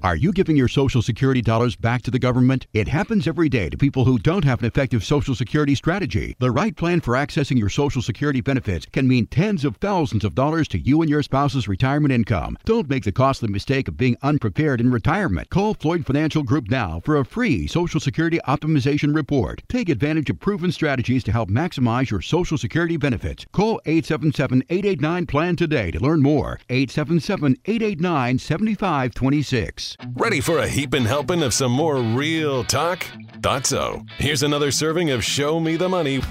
Are you giving your Social Security dollars back to the government? It happens every day to people who don't have an effective Social Security strategy. The right plan for accessing your Social Security benefits can mean tens of thousands of dollars to you and your spouse's retirement income. Don't make the costly mistake of being unprepared in retirement. Call Floyd Financial Group now for a free Social Security optimization report. Take advantage of proven strategies to help maximize your Social Security benefits. Call 877 889 PLAN today to learn more. 877 889 7526. Ready for a heaping helping of some more real talk? Thought so. Here's another serving of Show Me the Money.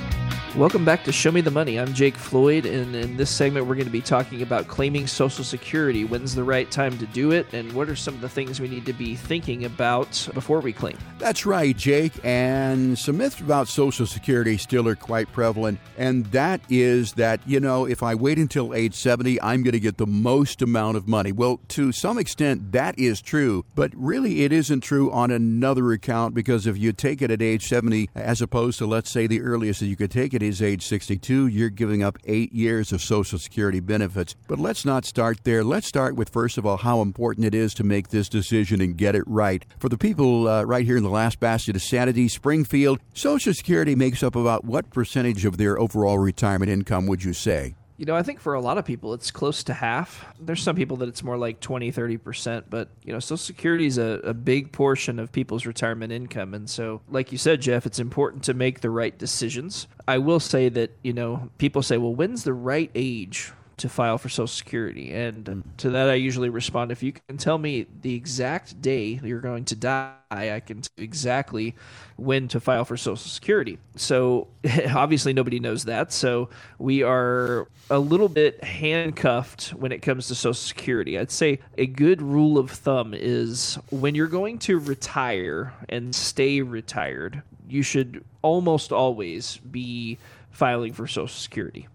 Welcome back to Show Me the Money. I'm Jake Floyd, and in this segment, we're going to be talking about claiming Social Security. When's the right time to do it, and what are some of the things we need to be thinking about before we claim? That's right, Jake. And some myths about Social Security still are quite prevalent, and that is that, you know, if I wait until age 70, I'm going to get the most amount of money. Well, to some extent, that is true, but really it isn't true on another account because if you take it at age 70, as opposed to, let's say, the earliest that you could take it is age 62, you're giving up eight years of Social Security benefits. But let's not start there. Let's start with, first of all, how important it is to make this decision and get it right. For the people uh, right here in the last bastion of sanity, Springfield, Social Security makes up about what percentage of their overall retirement income, would you say? You know, I think for a lot of people, it's close to half. There's some people that it's more like 20, 30%, but, you know, Social Security is a, a big portion of people's retirement income. And so, like you said, Jeff, it's important to make the right decisions. I will say that, you know, people say, well, when's the right age to file for Social Security. And mm. to that, I usually respond if you can tell me the exact day you're going to die, I can tell exactly when to file for Social Security. So obviously, nobody knows that. So we are a little bit handcuffed when it comes to Social Security. I'd say a good rule of thumb is when you're going to retire and stay retired, you should almost always be filing for Social Security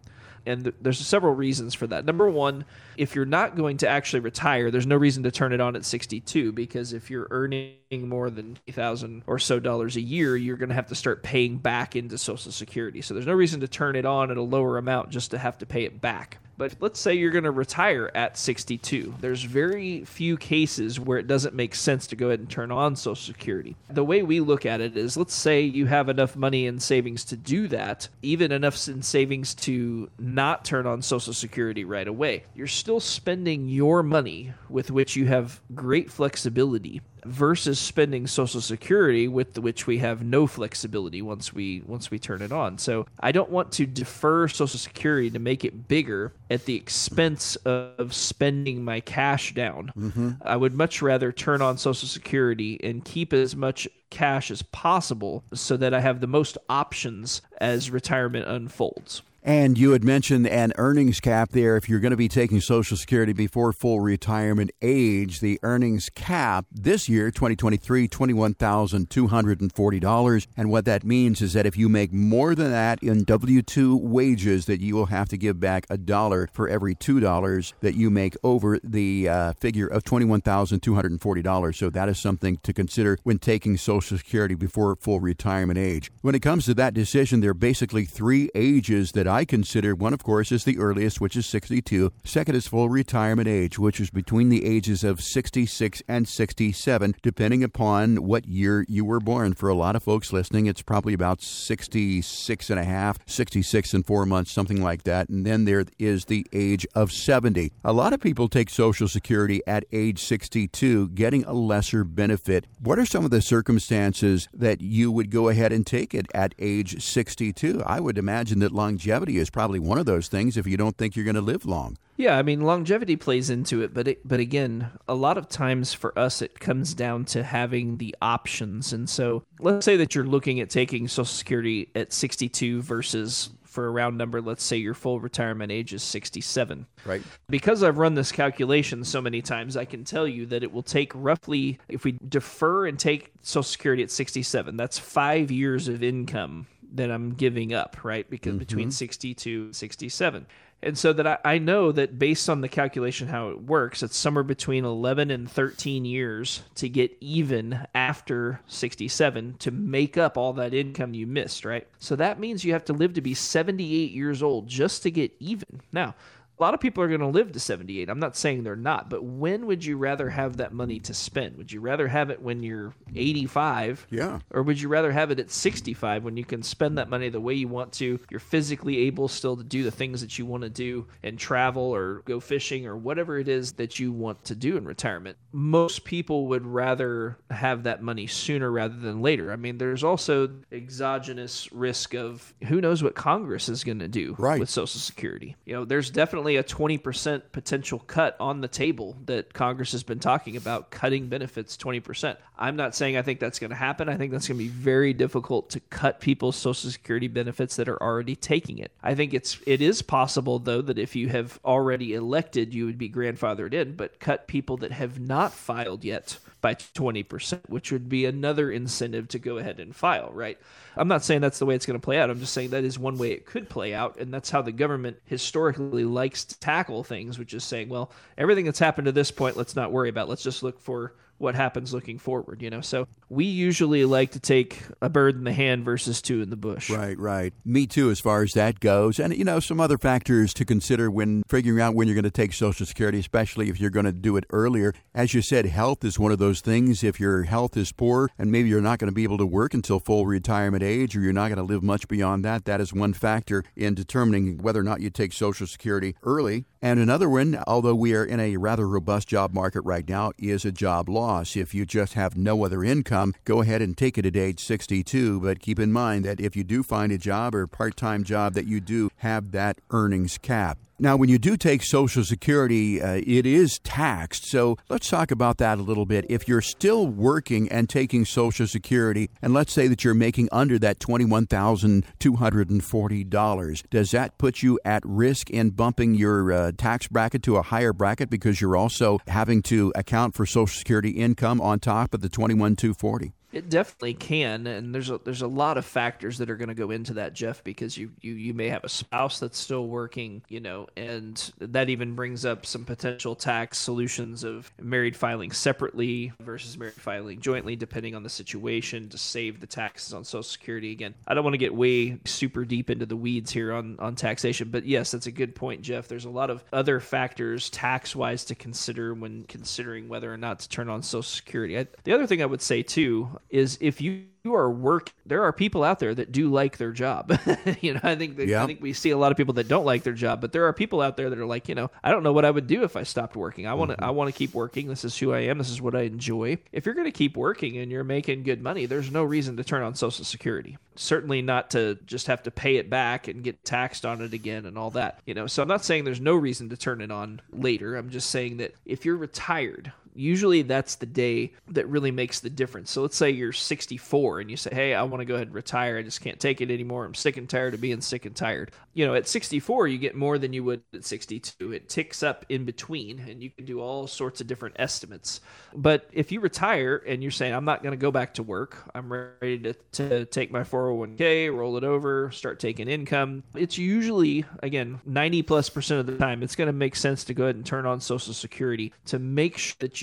And th- there's several reasons for that. Number one, if you're not going to actually retire, there's no reason to turn it on at 62 because if you're earning more than 1000 or so dollars a year, you're going to have to start paying back into Social Security. So there's no reason to turn it on at a lower amount just to have to pay it back. But let's say you're going to retire at 62. There's very few cases where it doesn't make sense to go ahead and turn on Social Security. The way we look at it is let's say you have enough money in savings to do that, even enough in savings to not turn on Social Security right away. You're still spending your money with which you have great flexibility versus spending social security with which we have no flexibility once we once we turn it on. So I don't want to defer social security to make it bigger at the expense of spending my cash down. Mm-hmm. I would much rather turn on social security and keep as much cash as possible so that I have the most options as retirement unfolds. And you had mentioned an earnings cap there. If you're going to be taking Social Security before full retirement age, the earnings cap this year, 2023, $21,240. And what that means is that if you make more than that in W 2 wages, that you will have to give back a dollar for every $2 that you make over the uh, figure of $21,240. So that is something to consider when taking Social Security before full retirement age. When it comes to that decision, there are basically three ages that I consider one, of course, is the earliest, which is 62. Second is full retirement age, which is between the ages of 66 and 67, depending upon what year you were born. For a lot of folks listening, it's probably about 66 and a half, 66 and four months, something like that. And then there is the age of 70. A lot of people take Social Security at age 62, getting a lesser benefit. What are some of the circumstances that you would go ahead and take it at age 62? I would imagine that longevity longevity is probably one of those things if you don't think you're going to live long. Yeah, I mean longevity plays into it, but it, but again, a lot of times for us it comes down to having the options. And so, let's say that you're looking at taking Social Security at 62 versus for a round number, let's say your full retirement age is 67. Right. Because I've run this calculation so many times, I can tell you that it will take roughly, if we defer and take Social Security at 67, that's five years of income that I'm giving up, right? Because mm-hmm. between 62 and 67. And so that I, I, know that based on the calculation how it works, it's somewhere between 11 and 13 years to get even after 67 to make up all that income you missed, right? So that means you have to live to be 78 years old just to get even. Now, a lot of people are going to live to 78. I'm not saying they're not, but when would you rather have that money to spend? Would you rather have it when you're 85? Yeah. Or would you rather have it at 65 when you can spend that money the way you want to? You're physically able still to do the things that you want to do and travel or go fishing or whatever it is that you want to do in retirement. Most people would rather have that money sooner rather than later. I mean, there's also exogenous risk of who knows what Congress is going to do right. with Social Security. You know, there's definitely definitely a 20% potential cut on the table that Congress has been talking about cutting benefits 20%. I'm not saying I think that's going to happen. I think that's going to be very difficult to cut people's social security benefits that are already taking it. I think it's it is possible though that if you have already elected you would be grandfathered in, but cut people that have not filed yet by 20%, which would be another incentive to go ahead and file, right? I'm not saying that's the way it's going to play out. I'm just saying that is one way it could play out. And that's how the government historically likes to tackle things, which is saying, well, everything that's happened to this point, let's not worry about. Let's just look for what happens looking forward, you know. So we usually like to take a bird in the hand versus two in the bush. Right, right. Me too, as far as that goes. And, you know, some other factors to consider when figuring out when you're going to take Social Security, especially if you're going to do it earlier. As you said, health is one of those things. If your health is poor and maybe you're not going to be able to work until full retirement age or you're not going to live much beyond that, that is one factor in determining whether or not you take Social Security early. And another one, although we are in a rather robust job market right now, is a job loss. If you just have no other income, Um, go ahead and take it at age 62. But keep in mind that if you do find a job or part time job, that you do have that earnings cap. Now, when you do take Social Security, uh, it is taxed. So let's talk about that a little bit. If you're still working and taking Social Security, and let's say that you're making under that $21,240, does that put you at risk in bumping your uh, tax bracket to a higher bracket because you're also having to account for Social Security income on top of the 21240? It definitely can, and there's a, there's a lot of factors that are going to go into that, Jeff, because you, you you may have a spouse that's still working, you know, and that even brings up some potential tax solutions of married filing separately versus married filing jointly, depending on the situation, to save the taxes on Social Security. Again, I don't want to get way super deep into the weeds here on on taxation, but yes, that's a good point, Jeff. There's a lot of other factors tax wise to consider when considering whether or not to turn on Social Security. I, the other thing I would say too is if you you are work there are people out there that do like their job. You know i think that, i think we see a lot of people that don't like their job but there are people out there that are like you know i don't know what i would do if i stopped working. I want to mm-hmm. i want to keep working. This is who i am. This is what i enjoy. If you're going to keep working and you're making good money there's no reason to turn on social security. Certainly not to just have to pay it back and get taxed on it again and all that you know. So i'm not saying there's no reason to turn it on later. I'm just saying that if you're retired usually that's the day that really makes the difference. So let's say you're 64 and you say, "Hey, I want to go ahead and retire. I just can't take it anymore. I'm sick and tired of being sick and tired." You know, at 64 you get more than you would at 62. It ticks up in between and you can do all sorts of different estimates. But if you retire and you're saying, "I'm not going to go back to work. I'm ready to, to take my 401k, roll it over, start taking income." It's usually again 90 plus percent of the time it's going to make sense to go ahead and turn on social security to make sure that you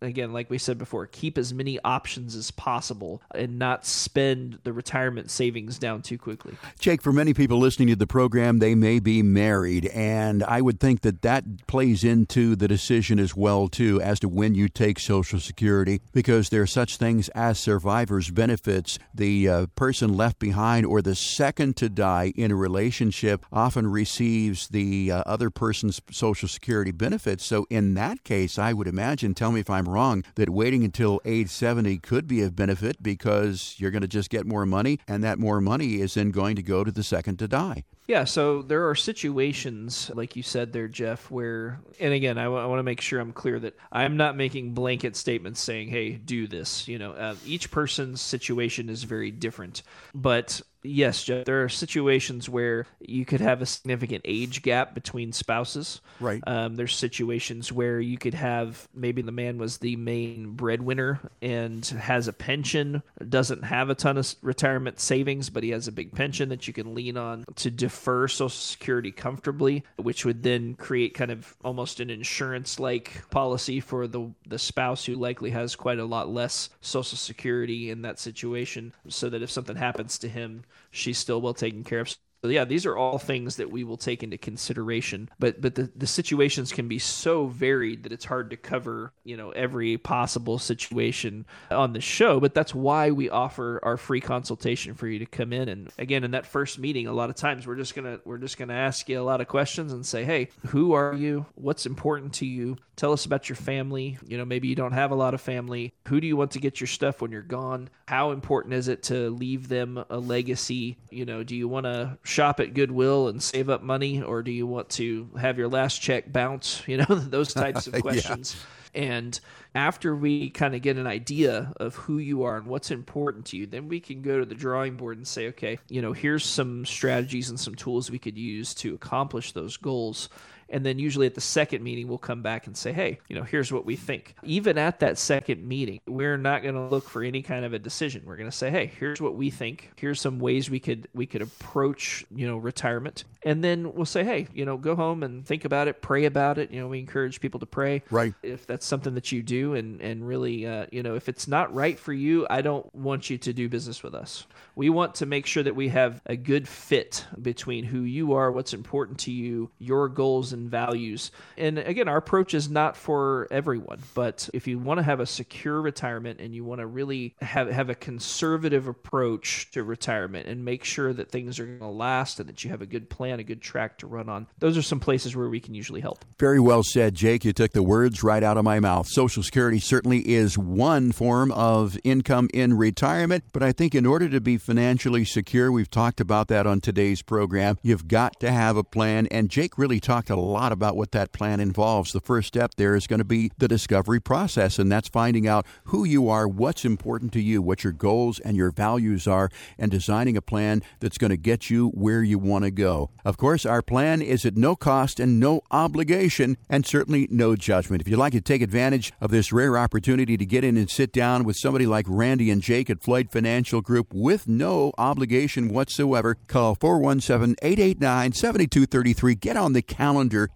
again like we said before keep as many options as possible and not spend the retirement savings down too quickly. Jake for many people listening to the program they may be married and i would think that that plays into the decision as well too as to when you take social security because there are such things as survivors benefits. The uh, person left behind or the second to die in a relationship often receives the uh, other person's social security benefits. So in that case i would imagine tell me if I'm wrong, that waiting until age 70 could be of benefit because you're going to just get more money, and that more money is then going to go to the second to die. Yeah, so there are situations, like you said there, Jeff, where, and again, I, w- I want to make sure I'm clear that I'm not making blanket statements saying, hey, do this. You know, uh, each person's situation is very different. But Yes, Jeff. There are situations where you could have a significant age gap between spouses. Right. Um, there's situations where you could have maybe the man was the main breadwinner and has a pension, doesn't have a ton of retirement savings, but he has a big pension that you can lean on to defer Social Security comfortably, which would then create kind of almost an insurance like policy for the the spouse who likely has quite a lot less Social Security in that situation, so that if something happens to him she's still well taken care of. So yeah, these are all things that we will take into consideration. But but the, the situations can be so varied that it's hard to cover, you know, every possible situation on the show. But that's why we offer our free consultation for you to come in. And again, in that first meeting, a lot of times we're just gonna we're just gonna ask you a lot of questions and say, Hey, who are you? What's important to you? Tell us about your family. You know, maybe you don't have a lot of family. Who do you want to get your stuff when you're gone? How important is it to leave them a legacy? You know, do you want to shop at Goodwill and save up money, or do you want to have your last check bounce? You know, those types of questions. yeah. And after we kind of get an idea of who you are and what's important to you, then we can go to the drawing board and say, okay, you know, here's some strategies and some tools we could use to accomplish those goals. And then usually at the second meeting, we'll come back and say, hey, you know, here's what we think. Even at that second meeting, we're not going to look for any kind of a decision. We're going to say, hey, here's what we think. Here's some ways we could we could approach, you know, retirement. And then we'll say, hey, you know, go home and think about it, pray about it. You know, we encourage people to pray. Right. If that's something that you do and and really, uh, you know, if it's not right for you, I don't want you to do business with us. We want to make sure that we have a good fit between who you are, what's important to you, your goals and and values. And again, our approach is not for everyone, but if you want to have a secure retirement and you want to really have, have a conservative approach to retirement and make sure that things are going to last and that you have a good plan, a good track to run on, those are some places where we can usually help. Very well said, Jake. You took the words right out of my mouth. Social Security certainly is one form of income in retirement, but I think in order to be financially secure, we've talked about that on today's program, you've got to have a plan. And Jake really talked a lot about what that plan involves. The first step there is going to be the discovery process, and that's finding out who you are, what's important to you, what your goals and your values are, and designing a plan that's going to get you where you want to go. Of course, our plan is at no cost and no obligation, and certainly no judgment. If you'd like to take advantage of this rare opportunity to get in and sit down with somebody like Randy and Jake at Floyd Financial Group with no obligation whatsoever, call 417 889 7233. Get on the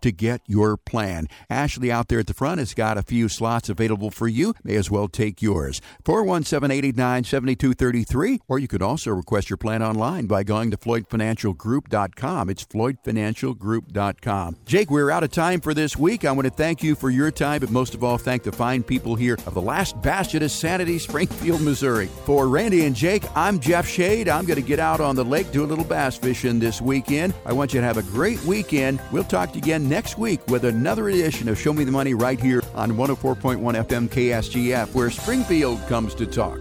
to get your plan. Ashley out there at the front has got a few slots available for you. May as well take yours. 417 889 7233. Or you could also request your plan online by going to FloydFinancialGroup.com. It's FloydFinancialGroup.com. Jake, we're out of time for this week. I want to thank you for your time, but most of all, thank the fine people here of the last bastion of sanity, Springfield, Missouri. For Randy and Jake, I'm Jeff Shade. I'm going to get out on the lake, do a little bass fishing this weekend. I want you to have a great weekend. We'll talk to you again next week with another edition of Show Me the Money right here on 104.1 FM KSGF, where Springfield comes to talk.